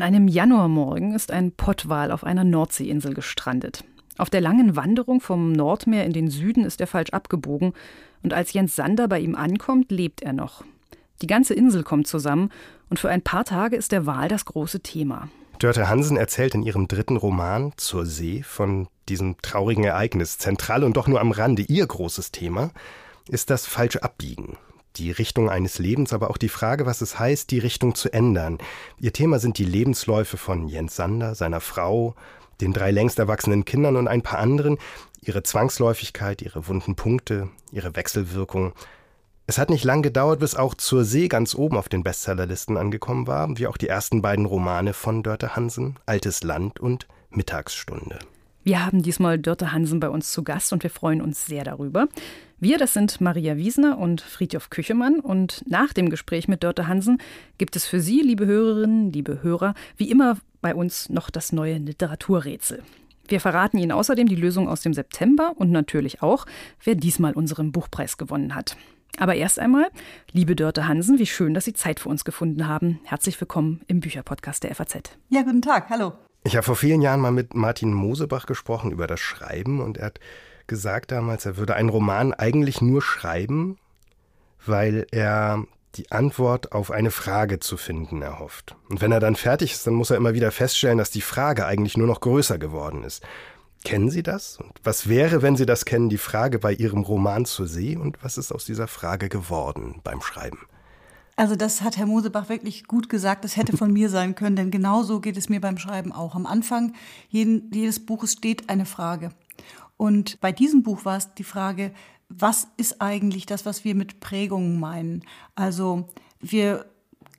An einem Januarmorgen ist ein Pottwal auf einer Nordseeinsel gestrandet. Auf der langen Wanderung vom Nordmeer in den Süden ist er falsch abgebogen und als Jens Sander bei ihm ankommt, lebt er noch. Die ganze Insel kommt zusammen und für ein paar Tage ist der Wal das große Thema. Dörte Hansen erzählt in ihrem dritten Roman Zur See von diesem traurigen Ereignis. Zentral und doch nur am Rande ihr großes Thema ist das falsche Abbiegen die Richtung eines Lebens, aber auch die Frage, was es heißt, die Richtung zu ändern. Ihr Thema sind die Lebensläufe von Jens Sander, seiner Frau, den drei längst erwachsenen Kindern und ein paar anderen, ihre Zwangsläufigkeit, ihre wunden Punkte, ihre Wechselwirkung. Es hat nicht lang gedauert, bis auch zur See ganz oben auf den Bestsellerlisten angekommen war, wie auch die ersten beiden Romane von Dörte Hansen, Altes Land und Mittagsstunde. Wir haben diesmal Dörte Hansen bei uns zu Gast und wir freuen uns sehr darüber. Wir, das sind Maria Wiesner und Friedhof Küchemann. Und nach dem Gespräch mit Dörte Hansen gibt es für Sie, liebe Hörerinnen, liebe Hörer, wie immer bei uns noch das neue Literaturrätsel. Wir verraten Ihnen außerdem die Lösung aus dem September und natürlich auch, wer diesmal unseren Buchpreis gewonnen hat. Aber erst einmal, liebe Dörte Hansen, wie schön, dass Sie Zeit für uns gefunden haben. Herzlich willkommen im Bücherpodcast der FAZ. Ja, guten Tag, hallo. Ich habe vor vielen Jahren mal mit Martin Mosebach gesprochen über das Schreiben und er hat gesagt damals, er würde einen Roman eigentlich nur schreiben, weil er die Antwort auf eine Frage zu finden erhofft. Und wenn er dann fertig ist, dann muss er immer wieder feststellen, dass die Frage eigentlich nur noch größer geworden ist. Kennen Sie das? Und was wäre, wenn Sie das kennen, die Frage bei Ihrem Roman zur See? Und was ist aus dieser Frage geworden beim Schreiben? Also das hat Herr Mosebach wirklich gut gesagt. Das hätte von mir sein können, denn genau so geht es mir beim Schreiben auch. Am Anfang jeden, jedes Buches steht eine Frage. Und bei diesem Buch war es die Frage, was ist eigentlich das, was wir mit Prägungen meinen? Also wir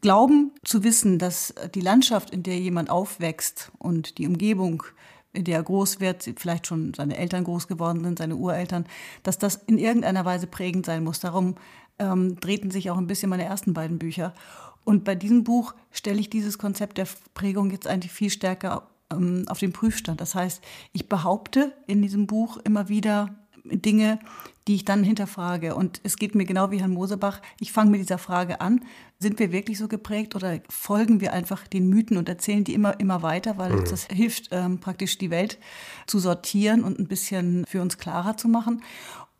glauben zu wissen, dass die Landschaft, in der jemand aufwächst und die Umgebung, in der er groß wird, vielleicht schon seine Eltern groß geworden sind, seine Ureltern, dass das in irgendeiner Weise prägend sein muss. Darum ähm, drehten sich auch ein bisschen meine ersten beiden Bücher. Und bei diesem Buch stelle ich dieses Konzept der Prägung jetzt eigentlich viel stärker ähm, auf den Prüfstand. Das heißt, ich behaupte in diesem Buch immer wieder Dinge, die ich dann hinterfrage. Und es geht mir genau wie Herrn Mosebach. Ich fange mit dieser Frage an. Sind wir wirklich so geprägt oder folgen wir einfach den Mythen und erzählen die immer, immer weiter, weil uns mhm. das hilft, ähm, praktisch die Welt zu sortieren und ein bisschen für uns klarer zu machen?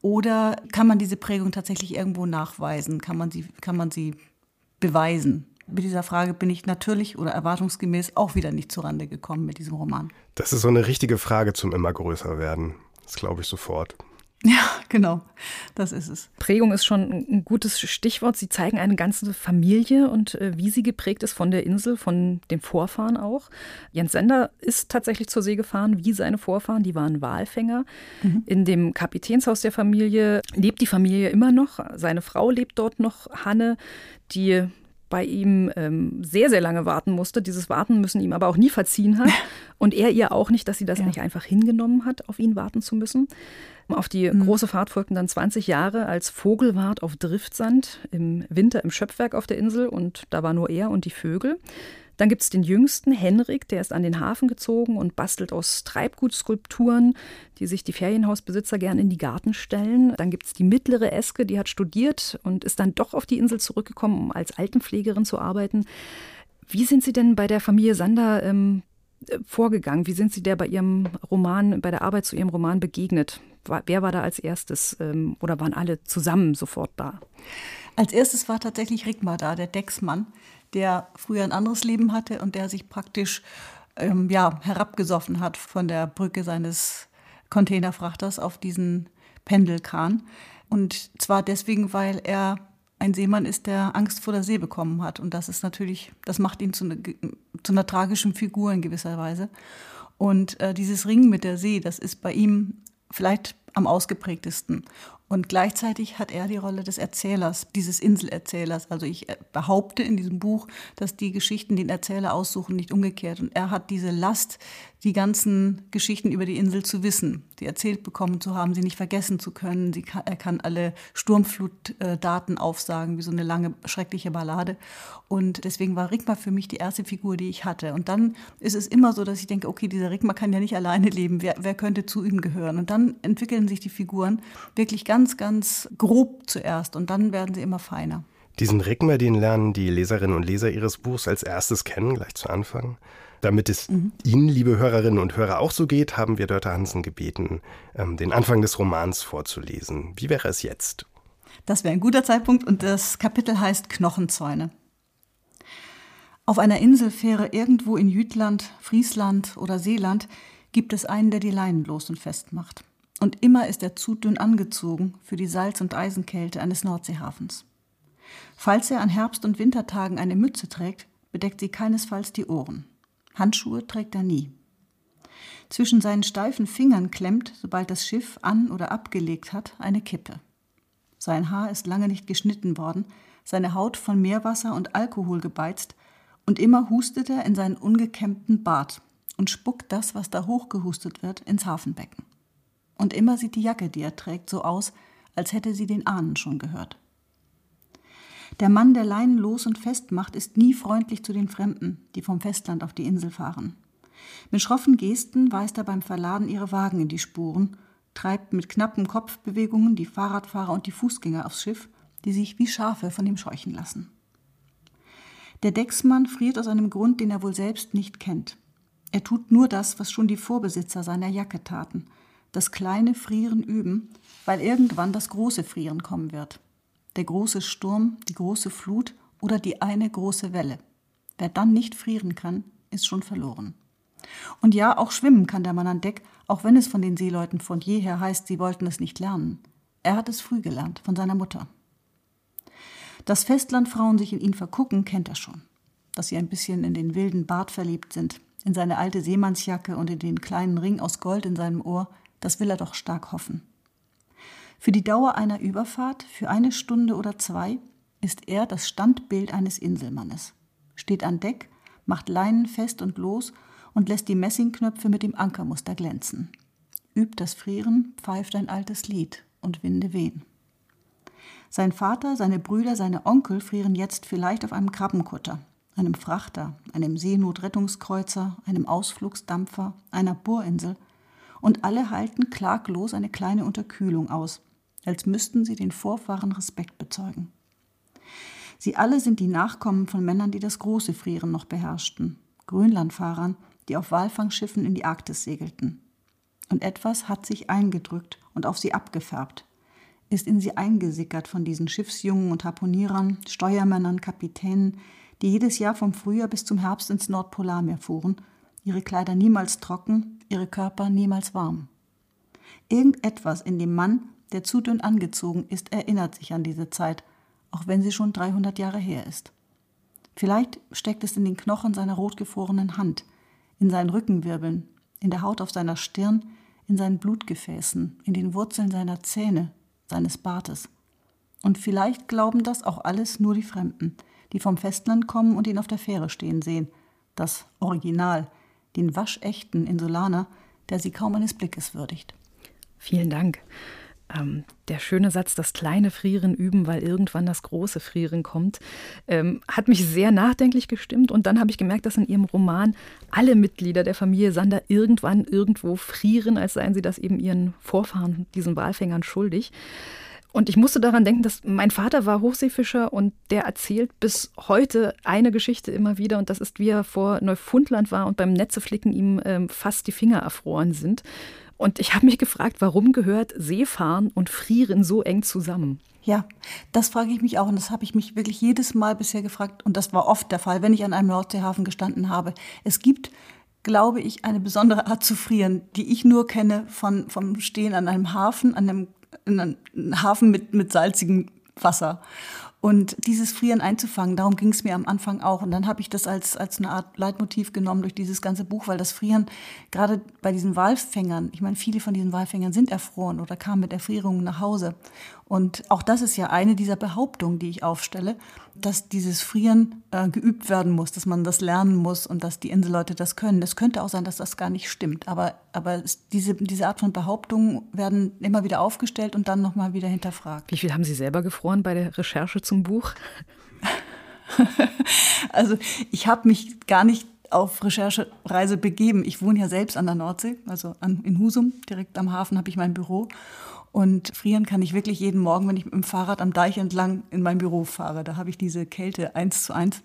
Oder kann man diese Prägung tatsächlich irgendwo nachweisen? Kann man sie, kann man sie beweisen? Mit dieser Frage bin ich natürlich oder erwartungsgemäß auch wieder nicht zurande gekommen mit diesem Roman. Das ist so eine richtige Frage zum immer größer werden. Das glaube ich sofort. Ja, genau. Das ist es. Prägung ist schon ein gutes Stichwort. Sie zeigen eine ganze Familie und äh, wie sie geprägt ist von der Insel, von den Vorfahren auch. Jens Sender ist tatsächlich zur See gefahren, wie seine Vorfahren. Die waren Walfänger. Mhm. In dem Kapitänshaus der Familie lebt die Familie immer noch. Seine Frau lebt dort noch, Hanne, die bei ihm ähm, sehr, sehr lange warten musste. Dieses Warten müssen ihm aber auch nie verziehen hat. Und er ihr auch nicht, dass sie das ja. nicht einfach hingenommen hat, auf ihn warten zu müssen. Auf die mhm. große Fahrt folgten dann 20 Jahre als Vogelwart auf Driftsand im Winter im Schöpfwerk auf der Insel. Und da war nur er und die Vögel. Dann gibt es den jüngsten, Henrik, der ist an den Hafen gezogen und bastelt aus Treibgutskulpturen, die sich die Ferienhausbesitzer gern in die Garten stellen. Dann gibt es die mittlere Eske, die hat studiert und ist dann doch auf die Insel zurückgekommen, um als Altenpflegerin zu arbeiten. Wie sind Sie denn bei der Familie Sander ähm, vorgegangen? Wie sind Sie der bei Ihrem Roman, bei der Arbeit zu Ihrem Roman begegnet? Wer war da als erstes ähm, oder waren alle zusammen sofort da? Als erstes war tatsächlich Rigmar da, der Decksmann, der früher ein anderes Leben hatte und der sich praktisch ähm, ja, herabgesoffen hat von der Brücke seines Containerfrachters auf diesen Pendelkran. Und zwar deswegen, weil er ein Seemann ist, der Angst vor der See bekommen hat. Und das ist natürlich, das macht ihn zu, ne, zu einer tragischen Figur in gewisser Weise. Und äh, dieses Ringen mit der See, das ist bei ihm vielleicht am ausgeprägtesten. Und gleichzeitig hat er die Rolle des Erzählers, dieses Inselerzählers. Also ich äh, behaupte in diesem Buch, dass die Geschichten den Erzähler aussuchen, nicht umgekehrt. Und er hat diese Last, die ganzen Geschichten über die Insel zu wissen, die erzählt bekommen zu haben, sie nicht vergessen zu können. Kann, er kann alle Sturmflutdaten aufsagen, wie so eine lange, schreckliche Ballade. Und deswegen war Rigmar für mich die erste Figur, die ich hatte. Und dann ist es immer so, dass ich denke, okay, dieser Rigmar kann ja nicht alleine leben. Wer, wer könnte zu ihm gehören? Und dann entwickeln sich die Figuren wirklich ganz, ganz grob zuerst und dann werden sie immer feiner. Diesen Rigmer, den lernen die Leserinnen und Leser Ihres Buchs als erstes kennen, gleich zu Anfang. Damit es mhm. Ihnen, liebe Hörerinnen und Hörer, auch so geht, haben wir Dörte Hansen gebeten, ähm, den Anfang des Romans vorzulesen. Wie wäre es jetzt? Das wäre ein guter Zeitpunkt und das Kapitel heißt Knochenzäune. Auf einer Inselfähre irgendwo in Jütland, Friesland oder Seeland gibt es einen, der die Leinen los und festmacht. Und immer ist er zu dünn angezogen für die Salz- und Eisenkälte eines Nordseehafens. Falls er an Herbst- und Wintertagen eine Mütze trägt, bedeckt sie keinesfalls die Ohren. Handschuhe trägt er nie. Zwischen seinen steifen Fingern klemmt, sobald das Schiff an- oder abgelegt hat, eine Kippe. Sein Haar ist lange nicht geschnitten worden, seine Haut von Meerwasser und Alkohol gebeizt, und immer hustet er in seinen ungekämmten Bart und spuckt das, was da hochgehustet wird, ins Hafenbecken. Und immer sieht die Jacke, die er trägt, so aus, als hätte sie den Ahnen schon gehört. Der Mann, der Leinen los und fest macht, ist nie freundlich zu den Fremden, die vom Festland auf die Insel fahren. Mit schroffen Gesten weist er beim Verladen ihre Wagen in die Spuren, treibt mit knappen Kopfbewegungen die Fahrradfahrer und die Fußgänger aufs Schiff, die sich wie Schafe von ihm scheuchen lassen. Der Decksmann friert aus einem Grund, den er wohl selbst nicht kennt. Er tut nur das, was schon die Vorbesitzer seiner Jacke taten, das kleine Frieren üben, weil irgendwann das große Frieren kommen wird der große Sturm, die große Flut oder die eine große Welle. Wer dann nicht frieren kann, ist schon verloren. Und ja, auch schwimmen kann der Mann an Deck, auch wenn es von den Seeleuten von jeher heißt, sie wollten es nicht lernen. Er hat es früh gelernt, von seiner Mutter. Dass Festlandfrauen sich in ihn vergucken, kennt er schon. Dass sie ein bisschen in den wilden Bart verliebt sind, in seine alte Seemannsjacke und in den kleinen Ring aus Gold in seinem Ohr, das will er doch stark hoffen. Für die Dauer einer Überfahrt, für eine Stunde oder zwei, ist er das Standbild eines Inselmannes. Steht an Deck, macht Leinen fest und los und lässt die Messingknöpfe mit dem Ankermuster glänzen. Übt das Frieren, pfeift ein altes Lied und Winde wehen. Sein Vater, seine Brüder, seine Onkel frieren jetzt vielleicht auf einem Krabbenkutter, einem Frachter, einem Seenotrettungskreuzer, einem Ausflugsdampfer, einer Bohrinsel, und alle halten klaglos eine kleine Unterkühlung aus, als müssten sie den Vorfahren Respekt bezeugen. Sie alle sind die Nachkommen von Männern, die das große Frieren noch beherrschten, Grönlandfahrern, die auf Walfangschiffen in die Arktis segelten. Und etwas hat sich eingedrückt und auf sie abgefärbt, ist in sie eingesickert von diesen Schiffsjungen und Harpunierern, Steuermännern, Kapitänen, die jedes Jahr vom Frühjahr bis zum Herbst ins Nordpolarmeer fuhren, ihre Kleider niemals trocken, ihre Körper niemals warm. Irgendetwas in dem Mann der zu dünn angezogen ist, erinnert sich an diese Zeit, auch wenn sie schon 300 Jahre her ist. Vielleicht steckt es in den Knochen seiner rotgefrorenen Hand, in seinen Rückenwirbeln, in der Haut auf seiner Stirn, in seinen Blutgefäßen, in den Wurzeln seiner Zähne, seines Bartes. Und vielleicht glauben das auch alles nur die Fremden, die vom Festland kommen und ihn auf der Fähre stehen sehen, das Original, den waschechten Insulaner, der sie kaum eines Blickes würdigt. Vielen Dank. Ähm, der schöne Satz, das kleine Frieren üben, weil irgendwann das große Frieren kommt, ähm, hat mich sehr nachdenklich gestimmt. Und dann habe ich gemerkt, dass in ihrem Roman alle Mitglieder der Familie Sander irgendwann irgendwo frieren, als seien sie das eben ihren Vorfahren, diesen Walfängern, schuldig. Und ich musste daran denken, dass mein Vater war Hochseefischer und der erzählt bis heute eine Geschichte immer wieder. Und das ist, wie er vor Neufundland war und beim Netzeflicken ihm ähm, fast die Finger erfroren sind. Und ich habe mich gefragt, warum gehört Seefahren und Frieren so eng zusammen? Ja, das frage ich mich auch und das habe ich mich wirklich jedes Mal bisher gefragt und das war oft der Fall, wenn ich an einem Nordseehafen gestanden habe. Es gibt, glaube ich, eine besondere Art zu frieren, die ich nur kenne von, vom Stehen an einem Hafen, an einem, einem Hafen mit, mit salzigem Wasser. Und dieses Frieren einzufangen, darum ging es mir am Anfang auch. Und dann habe ich das als, als eine Art Leitmotiv genommen durch dieses ganze Buch, weil das Frieren gerade bei diesen Walfängern, ich meine, viele von diesen Walfängern sind erfroren oder kamen mit Erfrierungen nach Hause. Und auch das ist ja eine dieser Behauptungen, die ich aufstelle, dass dieses Frieren äh, geübt werden muss, dass man das lernen muss und dass die Inselleute das können. Es könnte auch sein, dass das gar nicht stimmt. Aber, aber diese, diese Art von Behauptungen werden immer wieder aufgestellt und dann nochmal wieder hinterfragt. Wie viel haben Sie selber gefroren bei der Recherche zum Buch? also ich habe mich gar nicht auf Recherchereise begeben. Ich wohne ja selbst an der Nordsee, also an, in Husum, direkt am Hafen habe ich mein Büro. Und frieren kann ich wirklich jeden Morgen, wenn ich mit dem Fahrrad am Deich entlang in mein Büro fahre. Da habe ich diese Kälte eins zu eins.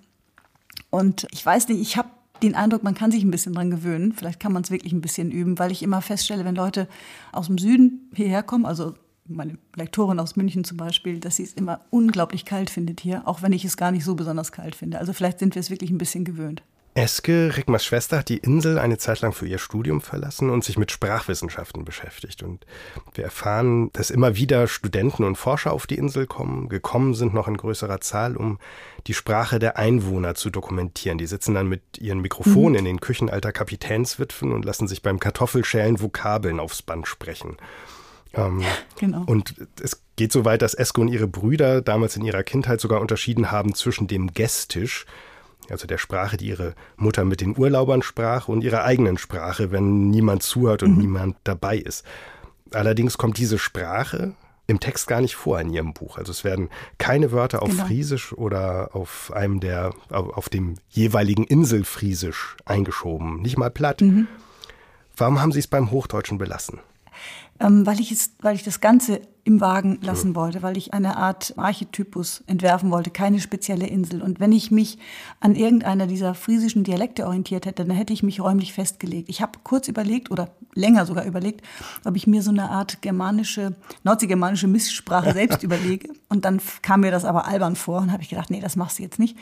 Und ich weiß nicht, ich habe den Eindruck, man kann sich ein bisschen dran gewöhnen. Vielleicht kann man es wirklich ein bisschen üben, weil ich immer feststelle, wenn Leute aus dem Süden hierher kommen, also meine Lektorin aus München zum Beispiel, dass sie es immer unglaublich kalt findet hier, auch wenn ich es gar nicht so besonders kalt finde. Also vielleicht sind wir es wirklich ein bisschen gewöhnt. Eske, Rickmers Schwester, hat die Insel eine Zeit lang für ihr Studium verlassen und sich mit Sprachwissenschaften beschäftigt. Und wir erfahren, dass immer wieder Studenten und Forscher auf die Insel kommen, gekommen sind noch in größerer Zahl, um die Sprache der Einwohner zu dokumentieren. Die sitzen dann mit ihren Mikrofonen mhm. in den Küchen alter Kapitänswitwen und lassen sich beim Kartoffelschälen Vokabeln aufs Band sprechen. Ähm, genau. Und es geht so weit, dass Eske und ihre Brüder damals in ihrer Kindheit sogar unterschieden haben zwischen dem Gästisch, also der Sprache, die ihre Mutter mit den Urlaubern sprach, und ihrer eigenen Sprache, wenn niemand zuhört und mhm. niemand dabei ist. Allerdings kommt diese Sprache im Text gar nicht vor in ihrem Buch. Also es werden keine Wörter auf genau. Friesisch oder auf einem der, auf dem jeweiligen Inselfriesisch eingeschoben, nicht mal platt. Mhm. Warum haben Sie es beim Hochdeutschen belassen? Ähm, weil, ich es, weil ich das Ganze im Wagen lassen wollte, weil ich eine Art Archetypus entwerfen wollte, keine spezielle Insel. Und wenn ich mich an irgendeiner dieser friesischen Dialekte orientiert hätte, dann hätte ich mich räumlich festgelegt. Ich habe kurz überlegt oder länger sogar überlegt, ob ich mir so eine Art germanische, nordseegermanische Misssprache selbst überlege. Und dann kam mir das aber albern vor und habe ich gedacht, nee, das machst du jetzt nicht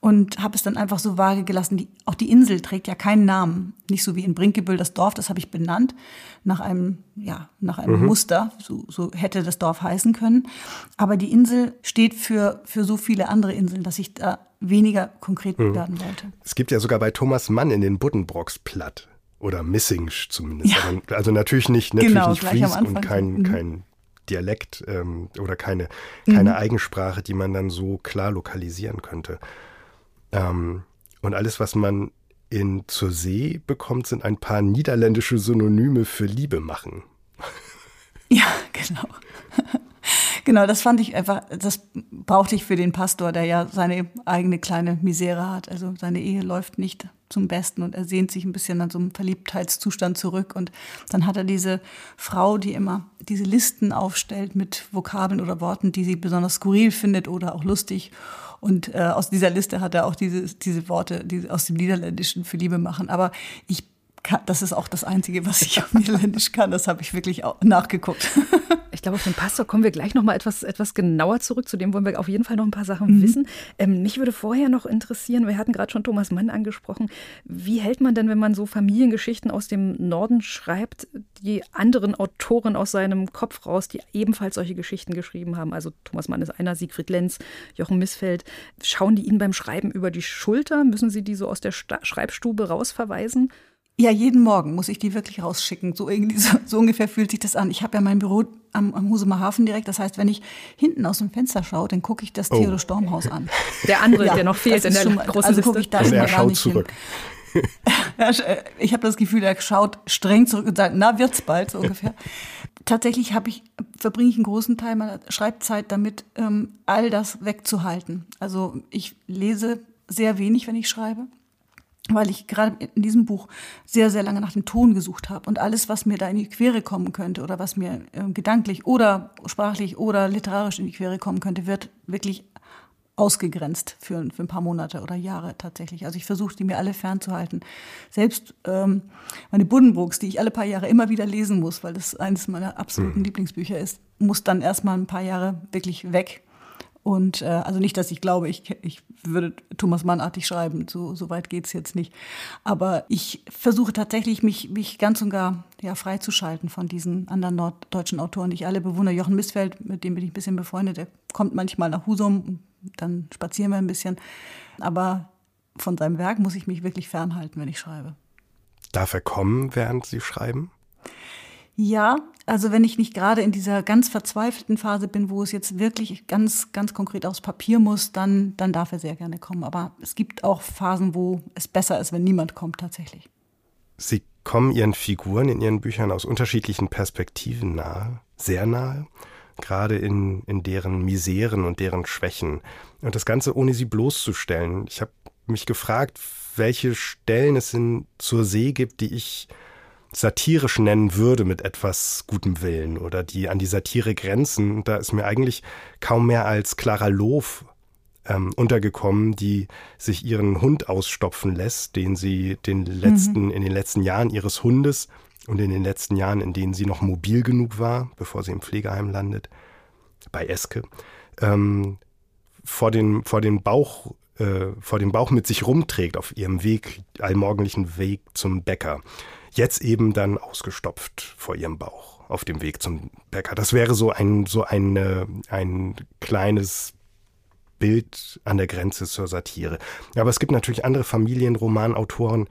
und habe es dann einfach so vage gelassen. Die, auch die Insel trägt ja keinen Namen, nicht so wie in Brinkebüll das Dorf, das habe ich benannt nach einem ja nach einem mhm. Muster, so, so hätte das Dorf heißen können. Aber die Insel steht für für so viele andere Inseln, dass ich da weniger konkret mhm. werden wollte. Es gibt ja sogar bei Thomas Mann in den Buddenbrocks platt oder Missingsch zumindest. Ja. Also natürlich nicht natürlich genau, nicht Fries und kein mhm. kein Dialekt ähm, oder keine, keine mhm. Eigensprache, die man dann so klar lokalisieren könnte. Ähm, und alles, was man in Zur See bekommt, sind ein paar niederländische Synonyme für Liebe machen. Ja, genau. Genau, das fand ich einfach, das brauchte ich für den Pastor, der ja seine eigene kleine Misere hat. Also seine Ehe läuft nicht zum Besten und er sehnt sich ein bisschen an so einem Verliebtheitszustand zurück. Und dann hat er diese Frau, die immer diese Listen aufstellt mit Vokabeln oder Worten, die sie besonders skurril findet oder auch lustig. Und äh, aus dieser Liste hat er auch diese, diese Worte die aus dem Niederländischen für Liebe machen. Aber ich kann, das ist auch das Einzige, was ich auf Niederländisch kann. Das habe ich wirklich auch nachgeguckt. Ich glaube, auf den Pastor kommen wir gleich noch mal etwas, etwas genauer zurück. Zu dem wollen wir auf jeden Fall noch ein paar Sachen mhm. wissen. Ähm, mich würde vorher noch interessieren, wir hatten gerade schon Thomas Mann angesprochen. Wie hält man denn, wenn man so Familiengeschichten aus dem Norden schreibt, die anderen Autoren aus seinem Kopf raus, die ebenfalls solche Geschichten geschrieben haben? Also Thomas Mann ist einer, Siegfried Lenz, Jochen Missfeld. Schauen die Ihnen beim Schreiben über die Schulter? Müssen Sie die so aus der Sta Schreibstube rausverweisen? Ja, jeden Morgen muss ich die wirklich rausschicken. So, irgendwie, so, so ungefähr fühlt sich das an. Ich habe ja mein Büro am, am Husumer Hafen direkt. Das heißt, wenn ich hinten aus dem Fenster schaue, dann gucke ich das oh. Theodor Stormhaus an. Der andere, ja, der noch fehlt in der mal, großen also Liste. Ich da und er schaut zurück. Äh, ich habe das Gefühl, er schaut streng zurück und sagt, na, wird's bald, so ungefähr. Tatsächlich habe ich, verbringe ich einen großen Teil meiner Schreibzeit damit, ähm, all das wegzuhalten. Also ich lese sehr wenig, wenn ich schreibe weil ich gerade in diesem Buch sehr, sehr lange nach dem Ton gesucht habe. Und alles, was mir da in die Quere kommen könnte oder was mir äh, gedanklich oder sprachlich oder literarisch in die Quere kommen könnte, wird wirklich ausgegrenzt für, für ein paar Monate oder Jahre tatsächlich. Also ich versuche, die mir alle fernzuhalten. Selbst ähm, meine Buddenbrooks, die ich alle paar Jahre immer wieder lesen muss, weil das eines meiner absoluten mhm. Lieblingsbücher ist, muss dann erstmal ein paar Jahre wirklich weg und äh, also nicht, dass ich glaube, ich, ich würde Thomas Mann-artig schreiben, so, so weit geht's jetzt nicht. Aber ich versuche tatsächlich, mich, mich ganz und gar ja, freizuschalten von diesen anderen norddeutschen Autoren, die ich alle bewundere. Jochen Missfeld, mit dem bin ich ein bisschen befreundet, der kommt manchmal nach Husum, dann spazieren wir ein bisschen. Aber von seinem Werk muss ich mich wirklich fernhalten, wenn ich schreibe. Darf er kommen, während Sie schreiben? Ja, also wenn ich nicht gerade in dieser ganz verzweifelten Phase bin, wo es jetzt wirklich ganz, ganz konkret aufs Papier muss, dann, dann darf er sehr gerne kommen. Aber es gibt auch Phasen, wo es besser ist, wenn niemand kommt tatsächlich. Sie kommen Ihren Figuren in Ihren Büchern aus unterschiedlichen Perspektiven nahe, sehr nahe, gerade in, in deren Miseren und deren Schwächen. Und das Ganze ohne sie bloßzustellen. Ich habe mich gefragt, welche Stellen es in zur See gibt, die ich satirisch nennen würde mit etwas gutem Willen oder die an die Satire grenzen. Da ist mir eigentlich kaum mehr als Clara Loof ähm, untergekommen, die sich ihren Hund ausstopfen lässt, den sie den letzten, mhm. in den letzten Jahren ihres Hundes und in den letzten Jahren, in denen sie noch mobil genug war, bevor sie im Pflegeheim landet, bei Eske, ähm, vor den, vor den Bauch, äh, vor dem Bauch mit sich rumträgt auf ihrem Weg, allmorgendlichen Weg zum Bäcker. Jetzt eben dann ausgestopft vor ihrem Bauch auf dem Weg zum Bäcker. Das wäre so ein, so eine, ein kleines Bild an der Grenze zur Satire. Aber es gibt natürlich andere Familienromanautoren,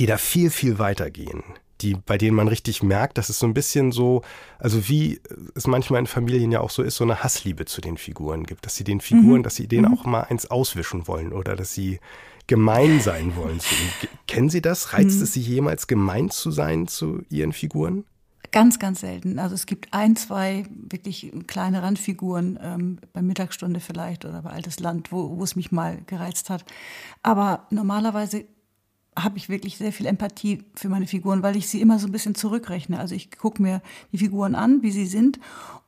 die da viel, viel weiter gehen. Die, bei denen man richtig merkt, dass es so ein bisschen so, also wie es manchmal in Familien ja auch so ist, so eine Hassliebe zu den Figuren gibt, dass sie den Figuren, mhm. dass sie denen mhm. auch mal eins auswischen wollen oder dass sie gemein sein wollen zu ihnen. Kennen Sie das? Reizt mhm. es Sie jemals, gemein zu sein zu Ihren Figuren? Ganz, ganz selten. Also es gibt ein, zwei wirklich kleine Randfiguren, ähm, bei Mittagsstunde vielleicht oder bei Altes Land, wo, wo es mich mal gereizt hat. Aber normalerweise habe ich wirklich sehr viel Empathie für meine Figuren, weil ich sie immer so ein bisschen zurückrechne. Also ich gucke mir die Figuren an, wie sie sind,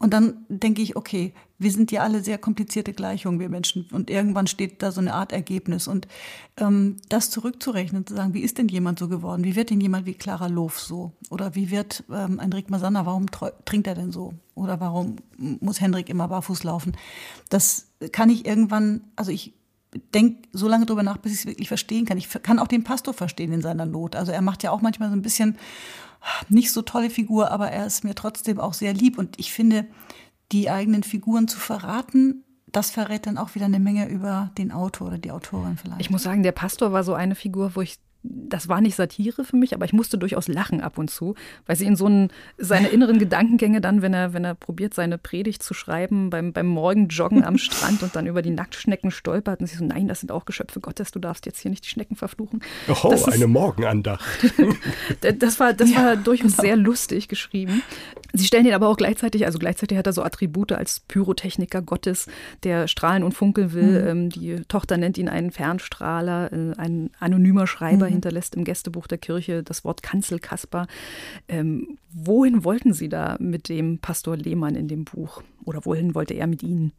und dann denke ich, okay, wir sind ja alle sehr komplizierte Gleichungen, wir Menschen, und irgendwann steht da so eine Art Ergebnis. Und ähm, das zurückzurechnen, zu sagen, wie ist denn jemand so geworden? Wie wird denn jemand wie Clara Loof so? Oder wie wird ähm, ein Masanna, warum trinkt er denn so? Oder warum muss Hendrik immer barfuß laufen? Das kann ich irgendwann, also ich denke so lange drüber nach, bis ich es wirklich verstehen kann. Ich kann auch den Pastor verstehen in seiner Not. Also er macht ja auch manchmal so ein bisschen nicht so tolle Figur, aber er ist mir trotzdem auch sehr lieb. Und ich finde, die eigenen Figuren zu verraten, das verrät dann auch wieder eine Menge über den Autor oder die Autorin vielleicht. Ich muss sagen, der Pastor war so eine Figur, wo ich das war nicht Satire für mich, aber ich musste durchaus lachen ab und zu, weil sie in so einen, seine inneren Gedankengänge dann, wenn er, wenn er probiert, seine Predigt zu schreiben, beim, beim Morgenjoggen am Strand und dann über die Nacktschnecken stolpert und sie so, nein, das sind auch Geschöpfe Gottes, du darfst jetzt hier nicht die Schnecken verfluchen. Oh, das eine ist, Morgenandacht. das war, das war durchaus genau. sehr lustig geschrieben. Sie stellen ihn aber auch gleichzeitig, also gleichzeitig hat er so Attribute als Pyrotechniker Gottes, der strahlen und funkeln will. Mhm. Ähm, die Tochter nennt ihn einen Fernstrahler, äh, ein anonymer Schreiber mhm. Hinterlässt im Gästebuch der Kirche das Wort Kanzelkasper. Ähm, wohin wollten Sie da mit dem Pastor Lehmann in dem Buch? Oder wohin wollte er mit Ihnen?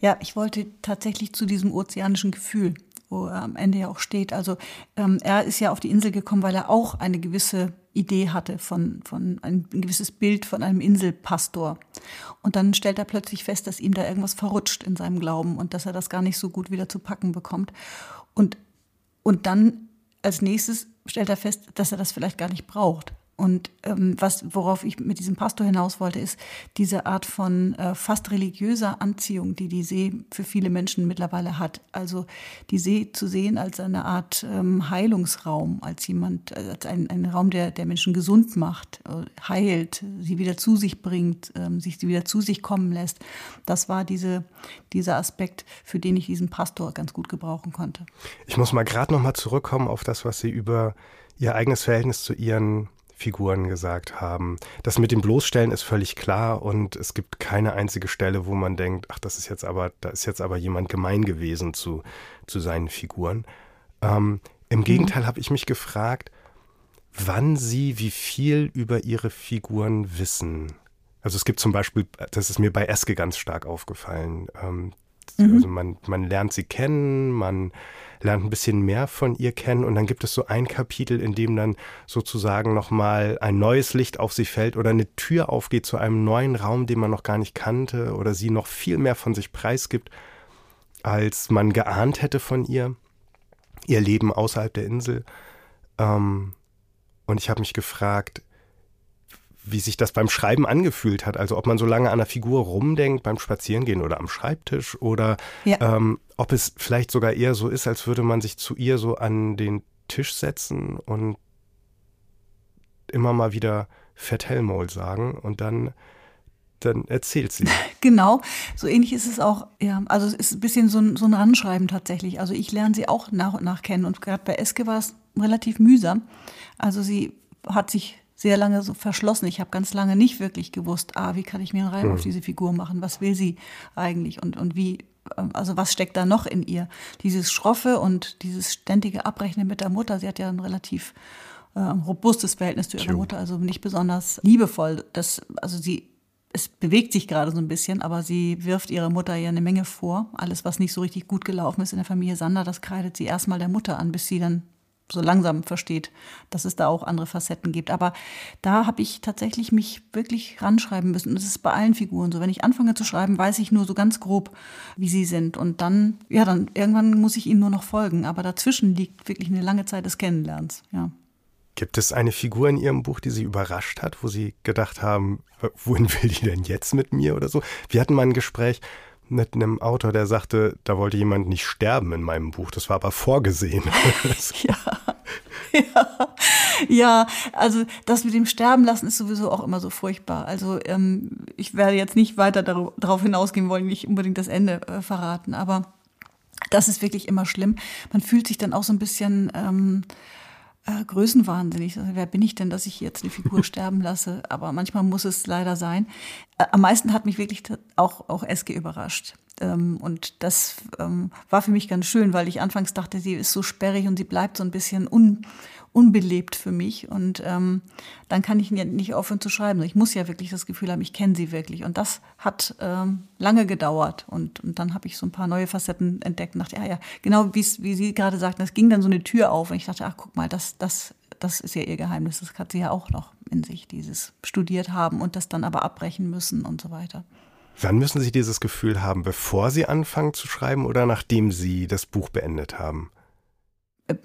Ja, ich wollte tatsächlich zu diesem ozeanischen Gefühl, wo er am Ende ja auch steht. Also ähm, er ist ja auf die Insel gekommen, weil er auch eine gewisse Idee hatte von, von ein, ein gewisses Bild von einem Inselpastor. Und dann stellt er plötzlich fest, dass ihm da irgendwas verrutscht in seinem Glauben und dass er das gar nicht so gut wieder zu packen bekommt. Und, und dann als nächstes stellt er fest, dass er das vielleicht gar nicht braucht. Und ähm, was, worauf ich mit diesem Pastor hinaus wollte, ist diese Art von äh, fast religiöser Anziehung, die die See für viele Menschen mittlerweile hat. Also die See zu sehen als eine Art ähm, Heilungsraum, als jemand, als ein, ein Raum, der, der Menschen gesund macht, äh, heilt, sie wieder zu sich bringt, ähm, sich sie wieder zu sich kommen lässt. Das war diese, dieser Aspekt, für den ich diesen Pastor ganz gut gebrauchen konnte. Ich muss mal gerade noch mal zurückkommen auf das, was Sie über Ihr eigenes Verhältnis zu Ihren Figuren gesagt haben. Das mit dem Bloßstellen ist völlig klar und es gibt keine einzige Stelle, wo man denkt, ach, das ist jetzt aber, da ist jetzt aber jemand gemein gewesen zu, zu seinen Figuren. Ähm, Im mhm. Gegenteil habe ich mich gefragt, wann sie wie viel über ihre Figuren wissen. Also es gibt zum Beispiel, das ist mir bei Eske ganz stark aufgefallen. Ähm, mhm. Also man, man lernt sie kennen, man lernt ein bisschen mehr von ihr kennen und dann gibt es so ein Kapitel, in dem dann sozusagen nochmal ein neues Licht auf sie fällt oder eine Tür aufgeht zu einem neuen Raum, den man noch gar nicht kannte oder sie noch viel mehr von sich preisgibt, als man geahnt hätte von ihr, ihr Leben außerhalb der Insel. Ähm, und ich habe mich gefragt, wie sich das beim Schreiben angefühlt hat. Also ob man so lange an der Figur rumdenkt beim Spazierengehen oder am Schreibtisch oder ja. ähm, ob es vielleicht sogar eher so ist, als würde man sich zu ihr so an den Tisch setzen und immer mal wieder Fett sagen und dann dann erzählt sie. Genau, so ähnlich ist es auch, ja, also es ist ein bisschen so ein, so ein Ranschreiben tatsächlich. Also ich lerne sie auch nach und nach kennen und gerade bei Eske war es relativ mühsam. Also sie hat sich sehr lange so verschlossen. Ich habe ganz lange nicht wirklich gewusst, ah, wie kann ich mir einen Reim mhm. auf diese Figur machen? Was will sie eigentlich? Und, und wie, ähm, also was steckt da noch in ihr? Dieses Schroffe und dieses ständige Abrechnen mit der Mutter. Sie hat ja einen relativ äh, robustes Verhältnis zu ihrer Mutter, also nicht besonders liebevoll. Das, also sie es bewegt sich gerade so ein bisschen, aber sie wirft ihrer Mutter ja eine Menge vor. Alles, was nicht so richtig gut gelaufen ist in der Familie Sander, das kreidet sie erstmal der Mutter an, bis sie dann so langsam versteht, dass es da auch andere Facetten gibt. Aber da habe ich tatsächlich mich wirklich ranschreiben müssen. Und das ist bei allen Figuren so. Wenn ich anfange zu schreiben, weiß ich nur so ganz grob, wie sie sind. Und dann, ja, dann irgendwann muss ich ihnen nur noch folgen. Aber dazwischen liegt wirklich eine lange Zeit des Kennenlernens, ja. Gibt es eine Figur in Ihrem Buch, die Sie überrascht hat, wo Sie gedacht haben, wohin will die denn jetzt mit mir oder so? Wir hatten mal ein Gespräch mit einem Autor, der sagte, da wollte jemand nicht sterben in meinem Buch. Das war aber vorgesehen. ja. Ja, ja, also das mit dem Sterben lassen ist sowieso auch immer so furchtbar. Also ähm, ich werde jetzt nicht weiter darauf hinausgehen wollen, nicht unbedingt das Ende äh, verraten, aber das ist wirklich immer schlimm. Man fühlt sich dann auch so ein bisschen ähm, äh, größenwahnsinnig. Also, wer bin ich denn, dass ich jetzt eine Figur sterben lasse? Aber manchmal muss es leider sein. Äh, am meisten hat mich wirklich auch, auch Eske überrascht. Ähm, und das ähm, war für mich ganz schön, weil ich anfangs dachte, sie ist so sperrig und sie bleibt so ein bisschen un, unbelebt für mich. Und ähm, dann kann ich nicht aufhören zu schreiben. Ich muss ja wirklich das Gefühl haben, ich kenne sie wirklich. Und das hat ähm, lange gedauert. Und, und dann habe ich so ein paar neue Facetten entdeckt und dachte, ja, ja, genau wie Sie gerade sagten, es ging dann so eine Tür auf. Und ich dachte, ach, guck mal, das, das, das ist ja ihr Geheimnis. Das hat sie ja auch noch in sich, dieses studiert haben und das dann aber abbrechen müssen und so weiter. Wann müssen Sie dieses Gefühl haben, bevor Sie anfangen zu schreiben oder nachdem Sie das Buch beendet haben?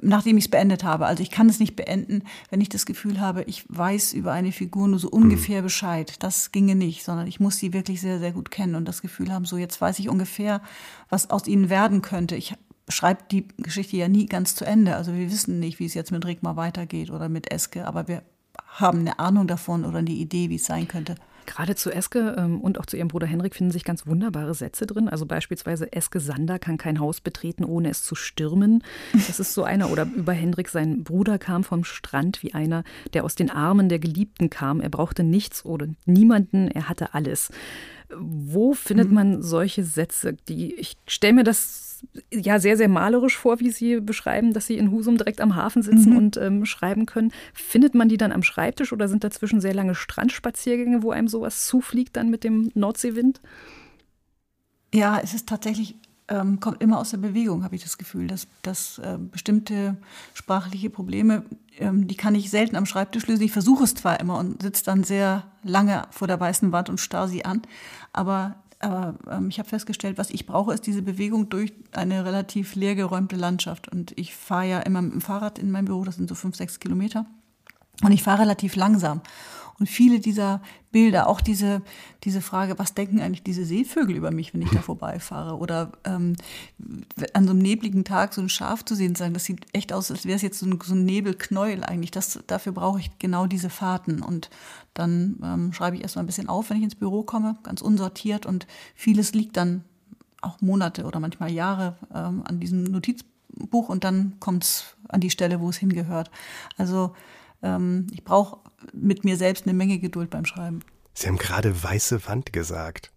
Nachdem ich es beendet habe. Also ich kann es nicht beenden, wenn ich das Gefühl habe, ich weiß über eine Figur nur so ungefähr Bescheid. Das ginge nicht, sondern ich muss sie wirklich sehr, sehr gut kennen und das Gefühl haben, so jetzt weiß ich ungefähr, was aus ihnen werden könnte. Ich schreibe die Geschichte ja nie ganz zu Ende. Also wir wissen nicht, wie es jetzt mit Rigmar weitergeht oder mit Eske, aber wir haben eine Ahnung davon oder eine Idee, wie es sein könnte. Gerade zu Eske ähm, und auch zu ihrem Bruder Henrik finden sich ganz wunderbare Sätze drin. Also beispielsweise Eske Sander kann kein Haus betreten, ohne es zu stürmen. Das ist so einer. Oder über Henrik, sein Bruder kam vom Strand wie einer, der aus den Armen der Geliebten kam. Er brauchte nichts oder niemanden, er hatte alles. Wo findet mhm. man solche Sätze? Die, ich stelle mir das ja sehr, sehr malerisch vor, wie Sie beschreiben, dass Sie in Husum direkt am Hafen sitzen mhm. und ähm, schreiben können. Findet man die dann am Schreibtisch oder sind dazwischen sehr lange Strandspaziergänge, wo einem sowas zufliegt dann mit dem Nordseewind? Ja, es ist tatsächlich, ähm, kommt immer aus der Bewegung, habe ich das Gefühl, dass, dass äh, bestimmte sprachliche Probleme, ähm, die kann ich selten am Schreibtisch lösen. Ich versuche es zwar immer und sitze dann sehr lange vor der weißen Wand und starr sie an, aber aber ähm, ich habe festgestellt, was ich brauche, ist diese Bewegung durch eine relativ leergeräumte Landschaft. Und ich fahre ja immer mit dem Fahrrad in mein Büro, das sind so fünf, sechs Kilometer. Und ich fahre relativ langsam. Und viele dieser Bilder, auch diese, diese Frage, was denken eigentlich diese Seevögel über mich, wenn ich da vorbeifahre? Oder ähm, an so einem nebligen Tag so ein Schaf zu sehen, sagen, das sieht echt aus, als wäre es jetzt so ein, so ein Nebelknäuel eigentlich. Das, dafür brauche ich genau diese Fahrten. Und dann ähm, schreibe ich erstmal ein bisschen auf, wenn ich ins Büro komme, ganz unsortiert. Und vieles liegt dann auch Monate oder manchmal Jahre ähm, an diesem Notizbuch und dann kommt es an die Stelle, wo es hingehört. Also ähm, ich brauche mit mir selbst eine Menge Geduld beim Schreiben. Sie haben gerade weiße Wand gesagt.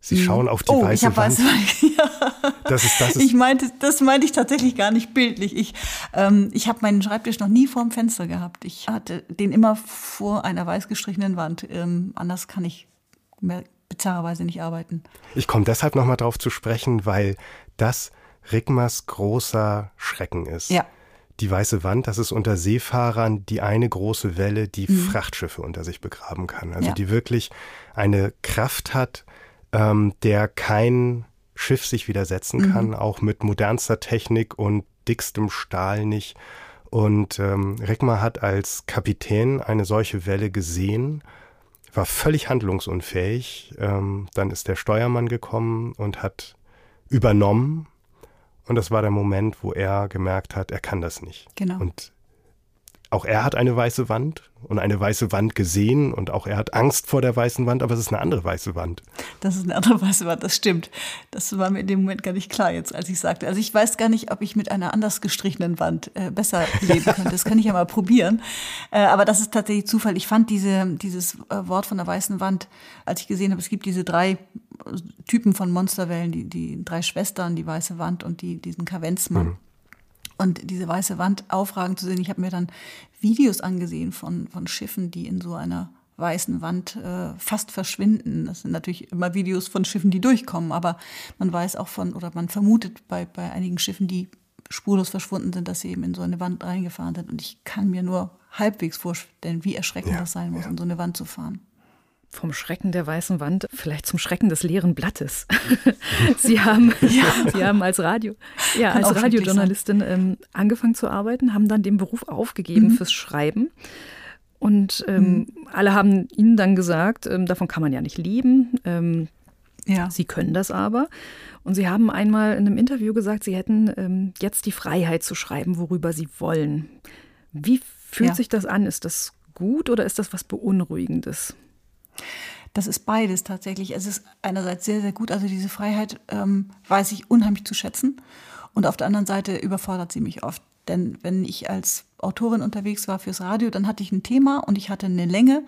Sie mhm. schauen auf die oh, weiße ich Wand. Weiße, ja. Das ist, das ist ich meinte, das meinte ich tatsächlich gar nicht bildlich. Ich, ähm, ich habe meinen Schreibtisch noch nie vor dem Fenster gehabt. Ich hatte den immer vor einer weiß gestrichenen Wand. Ähm, anders kann ich mehr, bizarrerweise nicht arbeiten. Ich komme deshalb nochmal drauf zu sprechen, weil das Rigmers großer Schrecken ist. Ja die weiße Wand, das ist unter Seefahrern die eine große Welle, die mhm. Frachtschiffe unter sich begraben kann. Also ja. die wirklich eine Kraft hat, ähm, der kein Schiff sich widersetzen mhm. kann, auch mit modernster Technik und dickstem Stahl nicht. Und ähm, Rickmar hat als Kapitän eine solche Welle gesehen, war völlig handlungsunfähig. Ähm, dann ist der Steuermann gekommen und hat übernommen und das war der Moment, wo er gemerkt hat, er kann das nicht. Genau. Und auch er hat eine weiße Wand und eine weiße Wand gesehen und auch er hat Angst vor der weißen Wand, aber es ist eine andere weiße Wand. Das ist eine andere weiße Wand, das stimmt. Das war mir in dem Moment gar nicht klar jetzt, als ich sagte. Also ich weiß gar nicht, ob ich mit einer anders gestrichenen Wand äh, besser leben könnte. Das kann ich ja mal probieren. Äh, aber das ist tatsächlich Zufall. Ich fand diese, dieses äh, Wort von der weißen Wand, als ich gesehen habe, es gibt diese drei Typen von Monsterwellen, die, die drei Schwestern, die weiße Wand und die, diesen Kavenzmann. Mhm. Und diese weiße Wand aufragend zu sehen. Ich habe mir dann Videos angesehen von, von Schiffen, die in so einer weißen Wand äh, fast verschwinden. Das sind natürlich immer Videos von Schiffen, die durchkommen, aber man weiß auch von, oder man vermutet bei, bei einigen Schiffen, die spurlos verschwunden sind, dass sie eben in so eine Wand reingefahren sind. Und ich kann mir nur halbwegs vorstellen, wie erschreckend ja, das sein muss, ja. in so eine Wand zu fahren. Vom Schrecken der weißen Wand vielleicht zum Schrecken des leeren Blattes. Sie haben, ja. Sie haben als Radio, ja, als Radiojournalistin ähm, angefangen zu arbeiten, haben dann den Beruf aufgegeben mhm. fürs Schreiben. Und ähm, mhm. alle haben ihnen dann gesagt, ähm, davon kann man ja nicht leben. Ähm, ja. Sie können das aber. Und sie haben einmal in einem Interview gesagt, sie hätten ähm, jetzt die Freiheit zu schreiben, worüber sie wollen. Wie fühlt ja. sich das an? Ist das gut oder ist das was Beunruhigendes? Das ist beides tatsächlich. Es ist einerseits sehr, sehr gut. Also diese Freiheit ähm, weiß ich unheimlich zu schätzen. Und auf der anderen Seite überfordert sie mich oft. Denn wenn ich als Autorin unterwegs war fürs Radio, dann hatte ich ein Thema und ich hatte eine Länge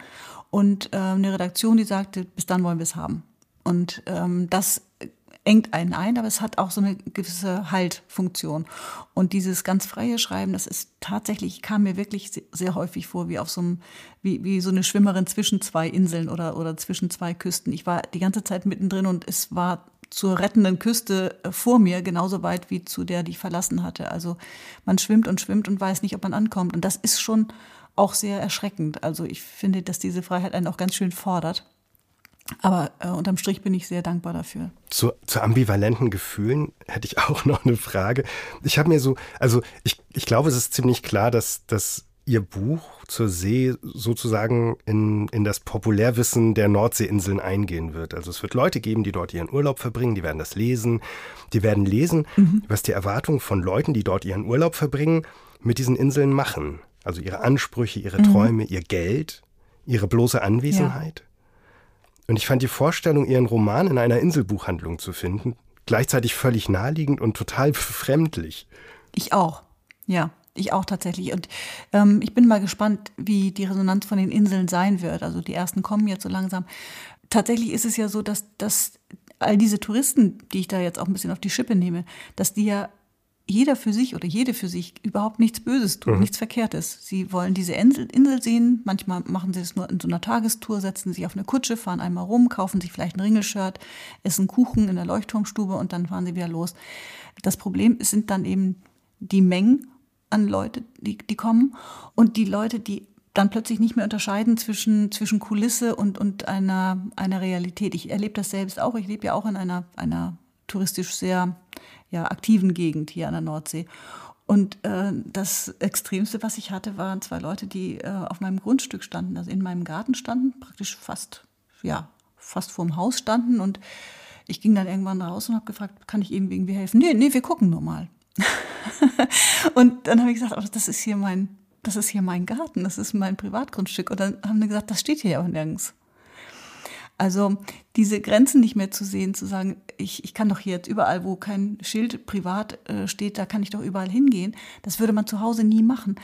und äh, eine Redaktion, die sagte, bis dann wollen wir es haben. Und ähm, das engt einen ein, aber es hat auch so eine gewisse Haltfunktion. Und dieses ganz freie Schreiben, das ist tatsächlich, kam mir wirklich sehr häufig vor, wie auf so einem, wie, wie so eine Schwimmerin zwischen zwei Inseln oder, oder zwischen zwei Küsten. Ich war die ganze Zeit mittendrin und es war zur rettenden Küste äh, vor mir genauso weit wie zu der, die ich verlassen hatte. Also man schwimmt und schwimmt und weiß nicht, ob man ankommt. Und das ist schon auch sehr erschreckend. Also ich finde, dass diese Freiheit einen auch ganz schön fordert. Aber äh, unterm Strich bin ich sehr dankbar dafür. Zu, zu ambivalenten Gefühlen hätte ich auch noch eine Frage. Ich habe mir so, also ich, ich glaube, es ist ziemlich klar, dass, dass Ihr Buch zur See sozusagen in, in das Populärwissen der Nordseeinseln eingehen wird. Also es wird Leute geben, die dort ihren Urlaub verbringen, die werden das lesen. Die werden lesen, mhm. was die Erwartungen von Leuten, die dort ihren Urlaub verbringen, mit diesen Inseln machen. Also ihre Ansprüche, ihre mhm. Träume, ihr Geld, ihre bloße Anwesenheit. Ja. Und ich fand die Vorstellung, ihren Roman in einer Inselbuchhandlung zu finden, gleichzeitig völlig naheliegend und total befremdlich. Ich auch, ja. Ich auch tatsächlich. Und ähm, ich bin mal gespannt, wie die Resonanz von den Inseln sein wird. Also die ersten kommen jetzt so langsam. Tatsächlich ist es ja so, dass, dass all diese Touristen, die ich da jetzt auch ein bisschen auf die Schippe nehme, dass die ja jeder für sich oder jede für sich überhaupt nichts Böses tun, mhm. nichts Verkehrtes. Sie wollen diese Insel, Insel sehen. Manchmal machen sie es nur in so einer Tagestour, setzen sich auf eine Kutsche, fahren einmal rum, kaufen sich vielleicht ein Ringelshirt, essen Kuchen in der Leuchtturmstube und dann fahren sie wieder los. Das Problem sind dann eben die Mengen an Leute, die, die kommen und die Leute, die dann plötzlich nicht mehr unterscheiden zwischen, zwischen Kulisse und, und einer, einer Realität. Ich erlebe das selbst auch. Ich lebe ja auch in einer, einer touristisch sehr ja, aktiven Gegend hier an der Nordsee. Und äh, das Extremste, was ich hatte, waren zwei Leute, die äh, auf meinem Grundstück standen, also in meinem Garten standen, praktisch fast, ja, fast vorm Haus standen. Und ich ging dann irgendwann raus und habe gefragt, kann ich Ihnen irgendwie helfen? Nee, nee, wir gucken nur mal. und dann habe ich gesagt, oh, das ist hier mein, das ist hier mein Garten, das ist mein Privatgrundstück. Und dann haben die gesagt, das steht hier ja auch nirgends. Also diese Grenzen nicht mehr zu sehen, zu sagen, ich, ich kann doch hier jetzt überall, wo kein Schild privat äh, steht, da kann ich doch überall hingehen. Das würde man zu Hause nie machen.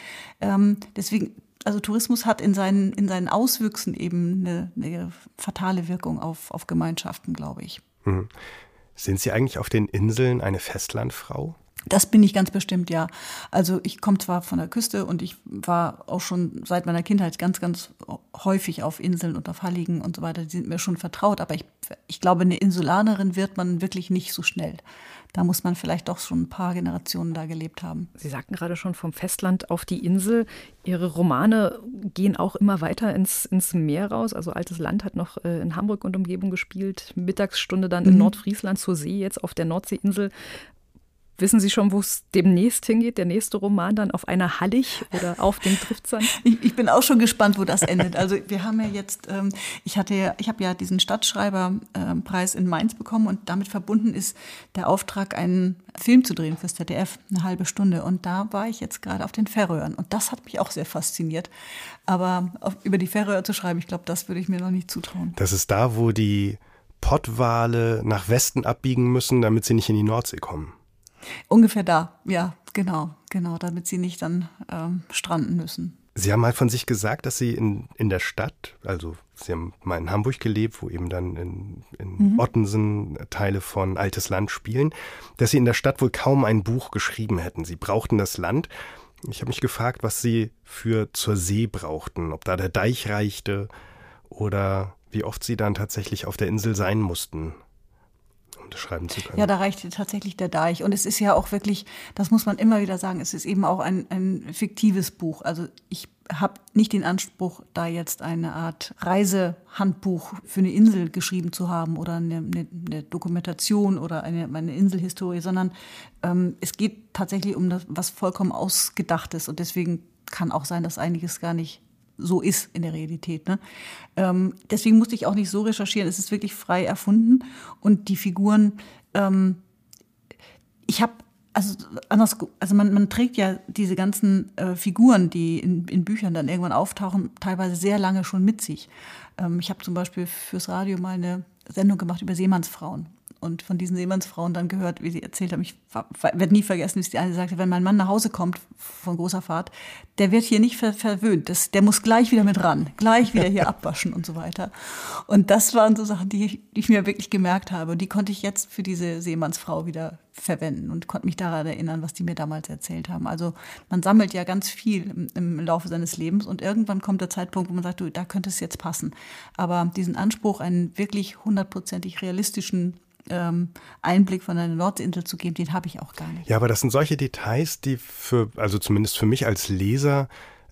Ähm, deswegen, also Tourismus hat in seinen, in seinen Auswüchsen eben eine, eine fatale Wirkung auf, auf Gemeinschaften, glaube ich. Mhm. Sind Sie eigentlich auf den Inseln eine Festlandfrau? Das bin ich ganz bestimmt, ja. Also ich komme zwar von der Küste und ich war auch schon seit meiner Kindheit ganz, ganz häufig auf Inseln und auf Halligen und so weiter. Die sind mir schon vertraut, aber ich, ich glaube, eine Insulanerin wird man wirklich nicht so schnell. Da muss man vielleicht doch schon ein paar Generationen da gelebt haben. Sie sagten gerade schon vom Festland auf die Insel. Ihre Romane gehen auch immer weiter ins, ins Meer raus. Also Altes Land hat noch äh, in Hamburg und Umgebung gespielt. Mittagsstunde dann in mhm. Nordfriesland zur See, jetzt auf der Nordseeinsel. Wissen Sie schon, wo es demnächst hingeht? Der nächste Roman dann auf einer Hallig oder auf dem Driftsand? Ich, ich bin auch schon gespannt, wo das endet. Also wir haben ja jetzt, ähm, ich hatte ja, ich habe ja diesen Stadtschreiberpreis in Mainz bekommen und damit verbunden ist der Auftrag, einen Film zu drehen fürs ZDF, eine halbe Stunde. Und da war ich jetzt gerade auf den Färöern und das hat mich auch sehr fasziniert. Aber auf, über die Färöer zu schreiben, ich glaube, das würde ich mir noch nicht zutrauen. Das ist da, wo die Pottwale nach Westen abbiegen müssen, damit sie nicht in die Nordsee kommen. Ungefähr da, ja, genau, genau, damit sie nicht dann ähm, stranden müssen. Sie haben mal von sich gesagt, dass Sie in, in der Stadt, also Sie haben mal in Hamburg gelebt, wo eben dann in, in mhm. Ottensen Teile von Altes Land spielen, dass Sie in der Stadt wohl kaum ein Buch geschrieben hätten. Sie brauchten das Land. Ich habe mich gefragt, was Sie für zur See brauchten, ob da der Deich reichte oder wie oft Sie dann tatsächlich auf der Insel sein mussten um das schreiben zu können. Ja, da reicht tatsächlich der Deich. Und es ist ja auch wirklich, das muss man immer wieder sagen, es ist eben auch ein, ein fiktives Buch. Also ich habe nicht den Anspruch, da jetzt eine Art Reisehandbuch für eine Insel geschrieben zu haben oder eine, eine, eine Dokumentation oder eine, eine Inselhistorie, sondern ähm, es geht tatsächlich um das, was vollkommen Ausgedachtes. Und deswegen kann auch sein, dass einiges gar nicht so ist in der Realität. Ne? Ähm, deswegen musste ich auch nicht so recherchieren. Es ist wirklich frei erfunden und die Figuren. Ähm, ich habe also anders, also man, man trägt ja diese ganzen äh, Figuren, die in, in Büchern dann irgendwann auftauchen, teilweise sehr lange schon mit sich. Ähm, ich habe zum Beispiel fürs Radio mal eine Sendung gemacht über Seemannsfrauen und von diesen Seemannsfrauen dann gehört, wie sie erzählt haben, ich werde nie vergessen, wie die eine sagte, wenn mein Mann nach Hause kommt von großer Fahrt, der wird hier nicht ver verwöhnt, das, der muss gleich wieder mit ran, gleich wieder hier abwaschen und so weiter. Und das waren so Sachen, die, die ich mir wirklich gemerkt habe und die konnte ich jetzt für diese Seemannsfrau wieder verwenden und konnte mich daran erinnern, was die mir damals erzählt haben. Also man sammelt ja ganz viel im, im Laufe seines Lebens und irgendwann kommt der Zeitpunkt, wo man sagt, du, da könnte es jetzt passen. Aber diesen Anspruch, einen wirklich hundertprozentig realistischen ähm, Einblick von einer Nordinsel zu geben, den habe ich auch gar nicht. Ja, aber das sind solche Details, die für, also zumindest für mich als Leser,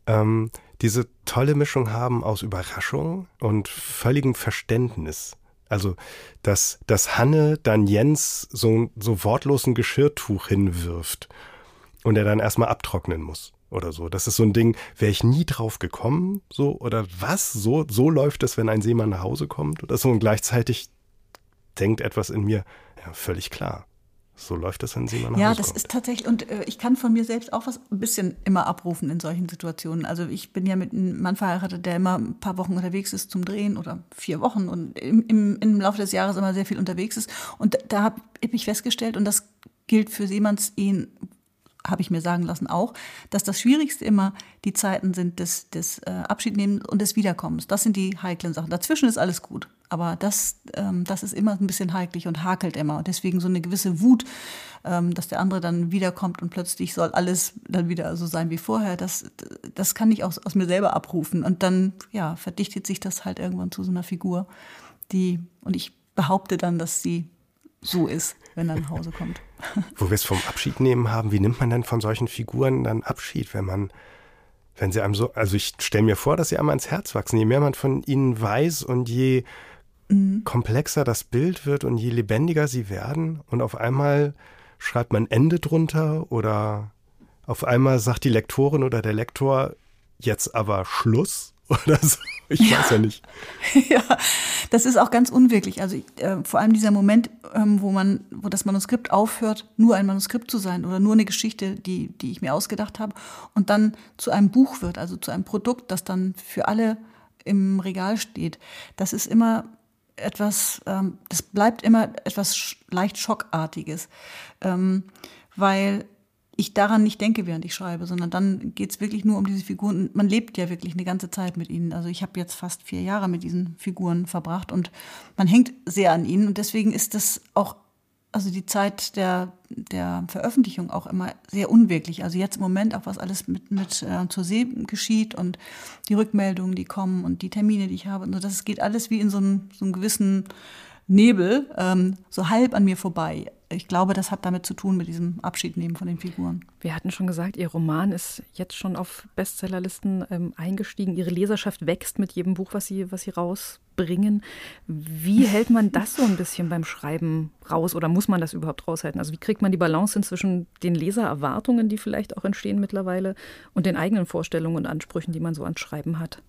ähm, diese tolle Mischung haben aus Überraschung und völligem Verständnis. Also, dass, dass Hanne dann Jens so, so wortlos ein Geschirrtuch hinwirft und er dann erstmal abtrocknen muss oder so. Das ist so ein Ding, wäre ich nie drauf gekommen, so, oder was? So, so läuft es, wenn ein Seemann nach Hause kommt oder so und gleichzeitig denkt etwas in mir, ja, völlig klar. So läuft das, wenn sie mal nach Ja, Hause das kommt. ist tatsächlich, und äh, ich kann von mir selbst auch was ein bisschen immer abrufen in solchen Situationen. Also ich bin ja mit einem Mann verheiratet, der immer ein paar Wochen unterwegs ist zum Drehen oder vier Wochen und im, im, im Laufe des Jahres immer sehr viel unterwegs ist. Und da habe ich festgestellt, und das gilt für Seemannsehen habe ich mir sagen lassen auch, dass das Schwierigste immer die Zeiten sind des, des äh, Abschiednehmens und des Wiederkommens. Das sind die heiklen Sachen. Dazwischen ist alles gut. Aber das, ähm, das ist immer ein bisschen heiklig und hakelt immer. Und deswegen so eine gewisse Wut, ähm, dass der andere dann wiederkommt und plötzlich soll alles dann wieder so sein wie vorher, das, das kann ich aus, aus mir selber abrufen. Und dann, ja, verdichtet sich das halt irgendwann zu so einer Figur, die, und ich behaupte dann, dass sie so ist, wenn er nach Hause kommt. Wo wir es vom Abschied nehmen haben, wie nimmt man denn von solchen Figuren dann Abschied, wenn man, wenn sie einem so, also ich stelle mir vor, dass sie einem ans Herz wachsen. Je mehr man von ihnen weiß und je mhm. komplexer das Bild wird und je lebendiger sie werden und auf einmal schreibt man Ende drunter oder auf einmal sagt die Lektorin oder der Lektor jetzt aber Schluss oder so. Ich ja. weiß ja nicht. ja, das ist auch ganz unwirklich. Also äh, vor allem dieser Moment, ähm, wo man, wo das Manuskript aufhört, nur ein Manuskript zu sein oder nur eine Geschichte, die, die ich mir ausgedacht habe, und dann zu einem Buch wird, also zu einem Produkt, das dann für alle im Regal steht. Das ist immer etwas, ähm, das bleibt immer etwas leicht Schockartiges, ähm, weil ich daran nicht denke, während ich schreibe, sondern dann geht es wirklich nur um diese Figuren. Man lebt ja wirklich eine ganze Zeit mit ihnen. Also ich habe jetzt fast vier Jahre mit diesen Figuren verbracht und man hängt sehr an ihnen. Und deswegen ist das auch, also die Zeit der, der Veröffentlichung auch immer sehr unwirklich. Also jetzt im Moment auch, was alles mit, mit äh, zur See geschieht und die Rückmeldungen, die kommen und die Termine, die ich habe. Und so, das geht alles wie in so einem, so einem gewissen Nebel ähm, so halb an mir vorbei. Ich glaube, das hat damit zu tun mit diesem Abschiednehmen von den Figuren. Wir hatten schon gesagt, Ihr Roman ist jetzt schon auf Bestsellerlisten ähm, eingestiegen. Ihre Leserschaft wächst mit jedem Buch, was Sie, was Sie rausbringen. Wie hält man das so ein bisschen beim Schreiben raus oder muss man das überhaupt raushalten? Also wie kriegt man die Balance zwischen den Lesererwartungen, die vielleicht auch entstehen mittlerweile, und den eigenen Vorstellungen und Ansprüchen, die man so ans Schreiben hat?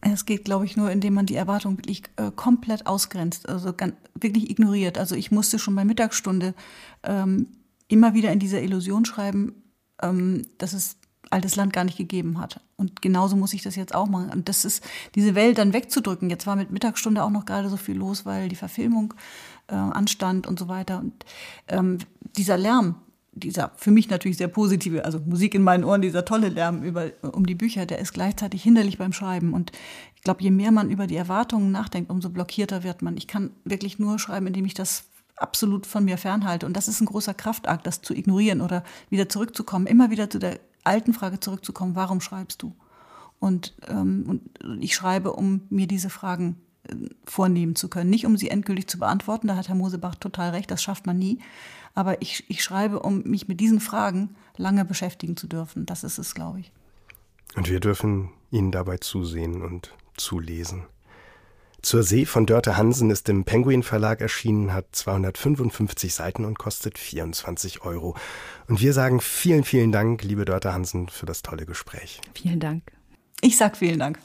Es geht, glaube ich, nur, indem man die Erwartung wirklich äh, komplett ausgrenzt, also ganz, wirklich ignoriert. Also ich musste schon bei Mittagsstunde ähm, immer wieder in dieser Illusion schreiben, ähm, dass es altes Land gar nicht gegeben hat. Und genauso muss ich das jetzt auch machen. Und das ist, diese Welt dann wegzudrücken. Jetzt war mit Mittagsstunde auch noch gerade so viel los, weil die Verfilmung äh, anstand und so weiter. Und ähm, dieser Lärm, dieser für mich natürlich sehr positive, also Musik in meinen Ohren, dieser tolle Lärm über, um die Bücher, der ist gleichzeitig hinderlich beim Schreiben. Und ich glaube, je mehr man über die Erwartungen nachdenkt, umso blockierter wird man. Ich kann wirklich nur schreiben, indem ich das absolut von mir fernhalte. Und das ist ein großer Kraftakt, das zu ignorieren oder wieder zurückzukommen, immer wieder zu der alten Frage zurückzukommen, warum schreibst du? Und, ähm, und ich schreibe, um mir diese Fragen vornehmen zu können. Nicht um sie endgültig zu beantworten, da hat Herr Mosebach total recht, das schafft man nie. Aber ich, ich schreibe, um mich mit diesen Fragen lange beschäftigen zu dürfen. Das ist es, glaube ich. Und wir dürfen Ihnen dabei zusehen und zulesen. Zur See von Dörte Hansen ist im Penguin Verlag erschienen, hat 255 Seiten und kostet 24 Euro. Und wir sagen vielen, vielen Dank, liebe Dörte Hansen, für das tolle Gespräch. Vielen Dank. Ich sag vielen Dank.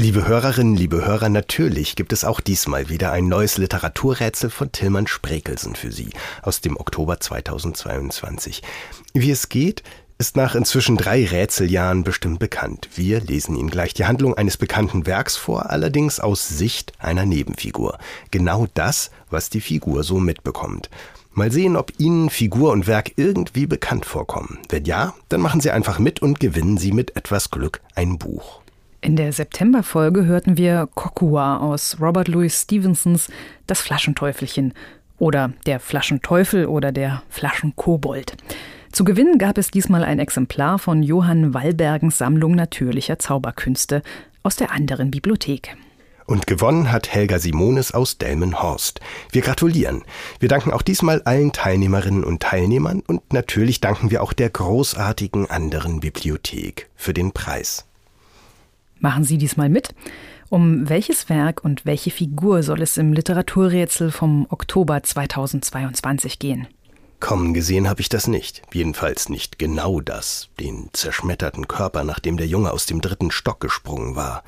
Liebe Hörerinnen, liebe Hörer, natürlich gibt es auch diesmal wieder ein neues Literaturrätsel von Tillmann Sprekelsen für Sie aus dem Oktober 2022. Wie es geht, ist nach inzwischen drei Rätseljahren bestimmt bekannt. Wir lesen Ihnen gleich die Handlung eines bekannten Werks vor, allerdings aus Sicht einer Nebenfigur. Genau das, was die Figur so mitbekommt. Mal sehen, ob Ihnen Figur und Werk irgendwie bekannt vorkommen. Wenn ja, dann machen Sie einfach mit und gewinnen Sie mit etwas Glück ein Buch. In der Septemberfolge hörten wir Kokua aus Robert Louis Stevensons Das Flaschenteufelchen oder Der Flaschenteufel oder der Flaschenkobold. Zu gewinnen gab es diesmal ein Exemplar von Johann Wallbergens Sammlung natürlicher Zauberkünste aus der anderen Bibliothek. Und gewonnen hat Helga Simones aus Delmenhorst. Wir gratulieren. Wir danken auch diesmal allen Teilnehmerinnen und Teilnehmern und natürlich danken wir auch der großartigen anderen Bibliothek für den Preis. Machen Sie diesmal mit. Um welches Werk und welche Figur soll es im Literaturrätsel vom Oktober 2022 gehen? Kommen gesehen habe ich das nicht. Jedenfalls nicht genau das, den zerschmetterten Körper, nachdem der Junge aus dem dritten Stock gesprungen war.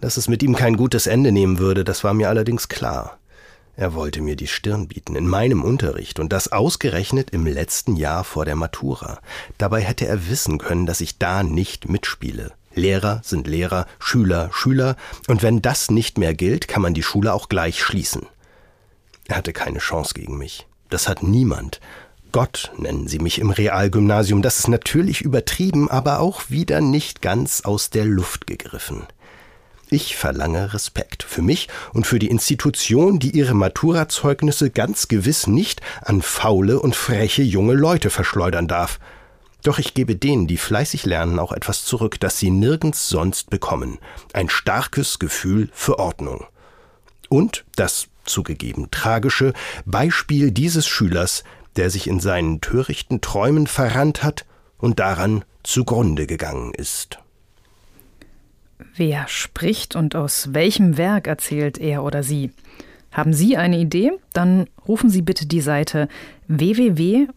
Dass es mit ihm kein gutes Ende nehmen würde, das war mir allerdings klar. Er wollte mir die Stirn bieten in meinem Unterricht und das ausgerechnet im letzten Jahr vor der Matura. Dabei hätte er wissen können, dass ich da nicht mitspiele. Lehrer sind Lehrer, Schüler Schüler, und wenn das nicht mehr gilt, kann man die Schule auch gleich schließen. Er hatte keine Chance gegen mich. Das hat niemand. Gott nennen sie mich im Realgymnasium. Das ist natürlich übertrieben, aber auch wieder nicht ganz aus der Luft gegriffen. Ich verlange Respekt für mich und für die Institution, die ihre Maturazeugnisse ganz gewiss nicht an faule und freche junge Leute verschleudern darf. Doch ich gebe denen, die fleißig lernen, auch etwas zurück, das sie nirgends sonst bekommen. Ein starkes Gefühl für Ordnung. Und das zugegeben tragische Beispiel dieses Schülers, der sich in seinen törichten Träumen verrannt hat und daran zugrunde gegangen ist. Wer spricht und aus welchem Werk erzählt er oder sie? Haben Sie eine Idee? Dann rufen Sie bitte die Seite www.faz.de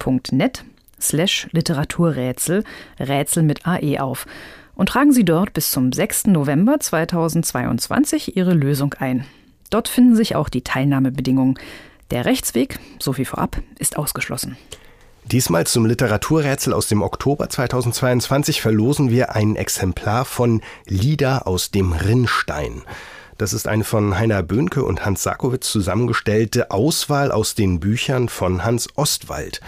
www.ftf.net slash Literaturrätsel, Rätsel mit AE auf und tragen Sie dort bis zum 6. November 2022 Ihre Lösung ein. Dort finden sich auch die Teilnahmebedingungen. Der Rechtsweg, so viel vorab, ist ausgeschlossen. Diesmal zum Literaturrätsel aus dem Oktober 2022 verlosen wir ein Exemplar von Lieder aus dem Rinnstein. Das ist eine von Heiner Böhnke und Hans Sakowitz zusammengestellte Auswahl aus den Büchern von Hans Ostwald.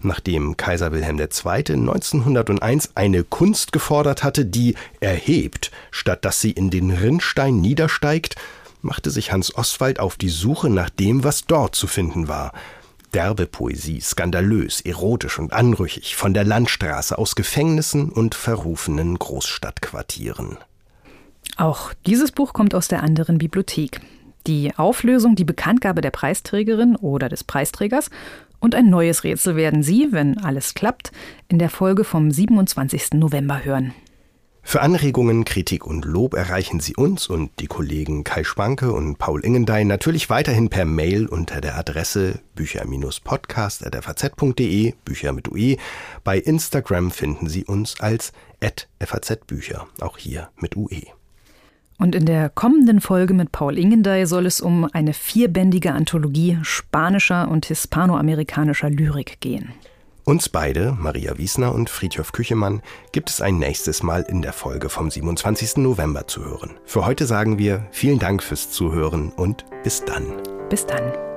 Nachdem Kaiser Wilhelm II. 1901 eine Kunst gefordert hatte, die erhebt, statt dass sie in den Rinnstein niedersteigt, machte sich Hans Ostwald auf die Suche nach dem, was dort zu finden war. Derbe Poesie, skandalös, erotisch und anrüchig, von der Landstraße aus Gefängnissen und verrufenen Großstadtquartieren. Auch dieses Buch kommt aus der anderen Bibliothek. Die Auflösung, die Bekanntgabe der Preisträgerin oder des Preisträgers und ein neues Rätsel werden Sie, wenn alles klappt, in der Folge vom 27. November hören. Für Anregungen, Kritik und Lob erreichen Sie uns und die Kollegen Kai Spanke und Paul Ingendein natürlich weiterhin per Mail unter der Adresse bücher-podcast.faz.de, Bücher mit UE. Bei Instagram finden Sie uns als @fazbücher, auch hier mit UE. Und in der kommenden Folge mit Paul Ingendey soll es um eine vierbändige Anthologie spanischer und hispanoamerikanischer Lyrik gehen. Uns beide, Maria Wiesner und Friedhof Küchemann, gibt es ein nächstes Mal in der Folge vom 27. November zu hören. Für heute sagen wir vielen Dank fürs Zuhören und bis dann. Bis dann.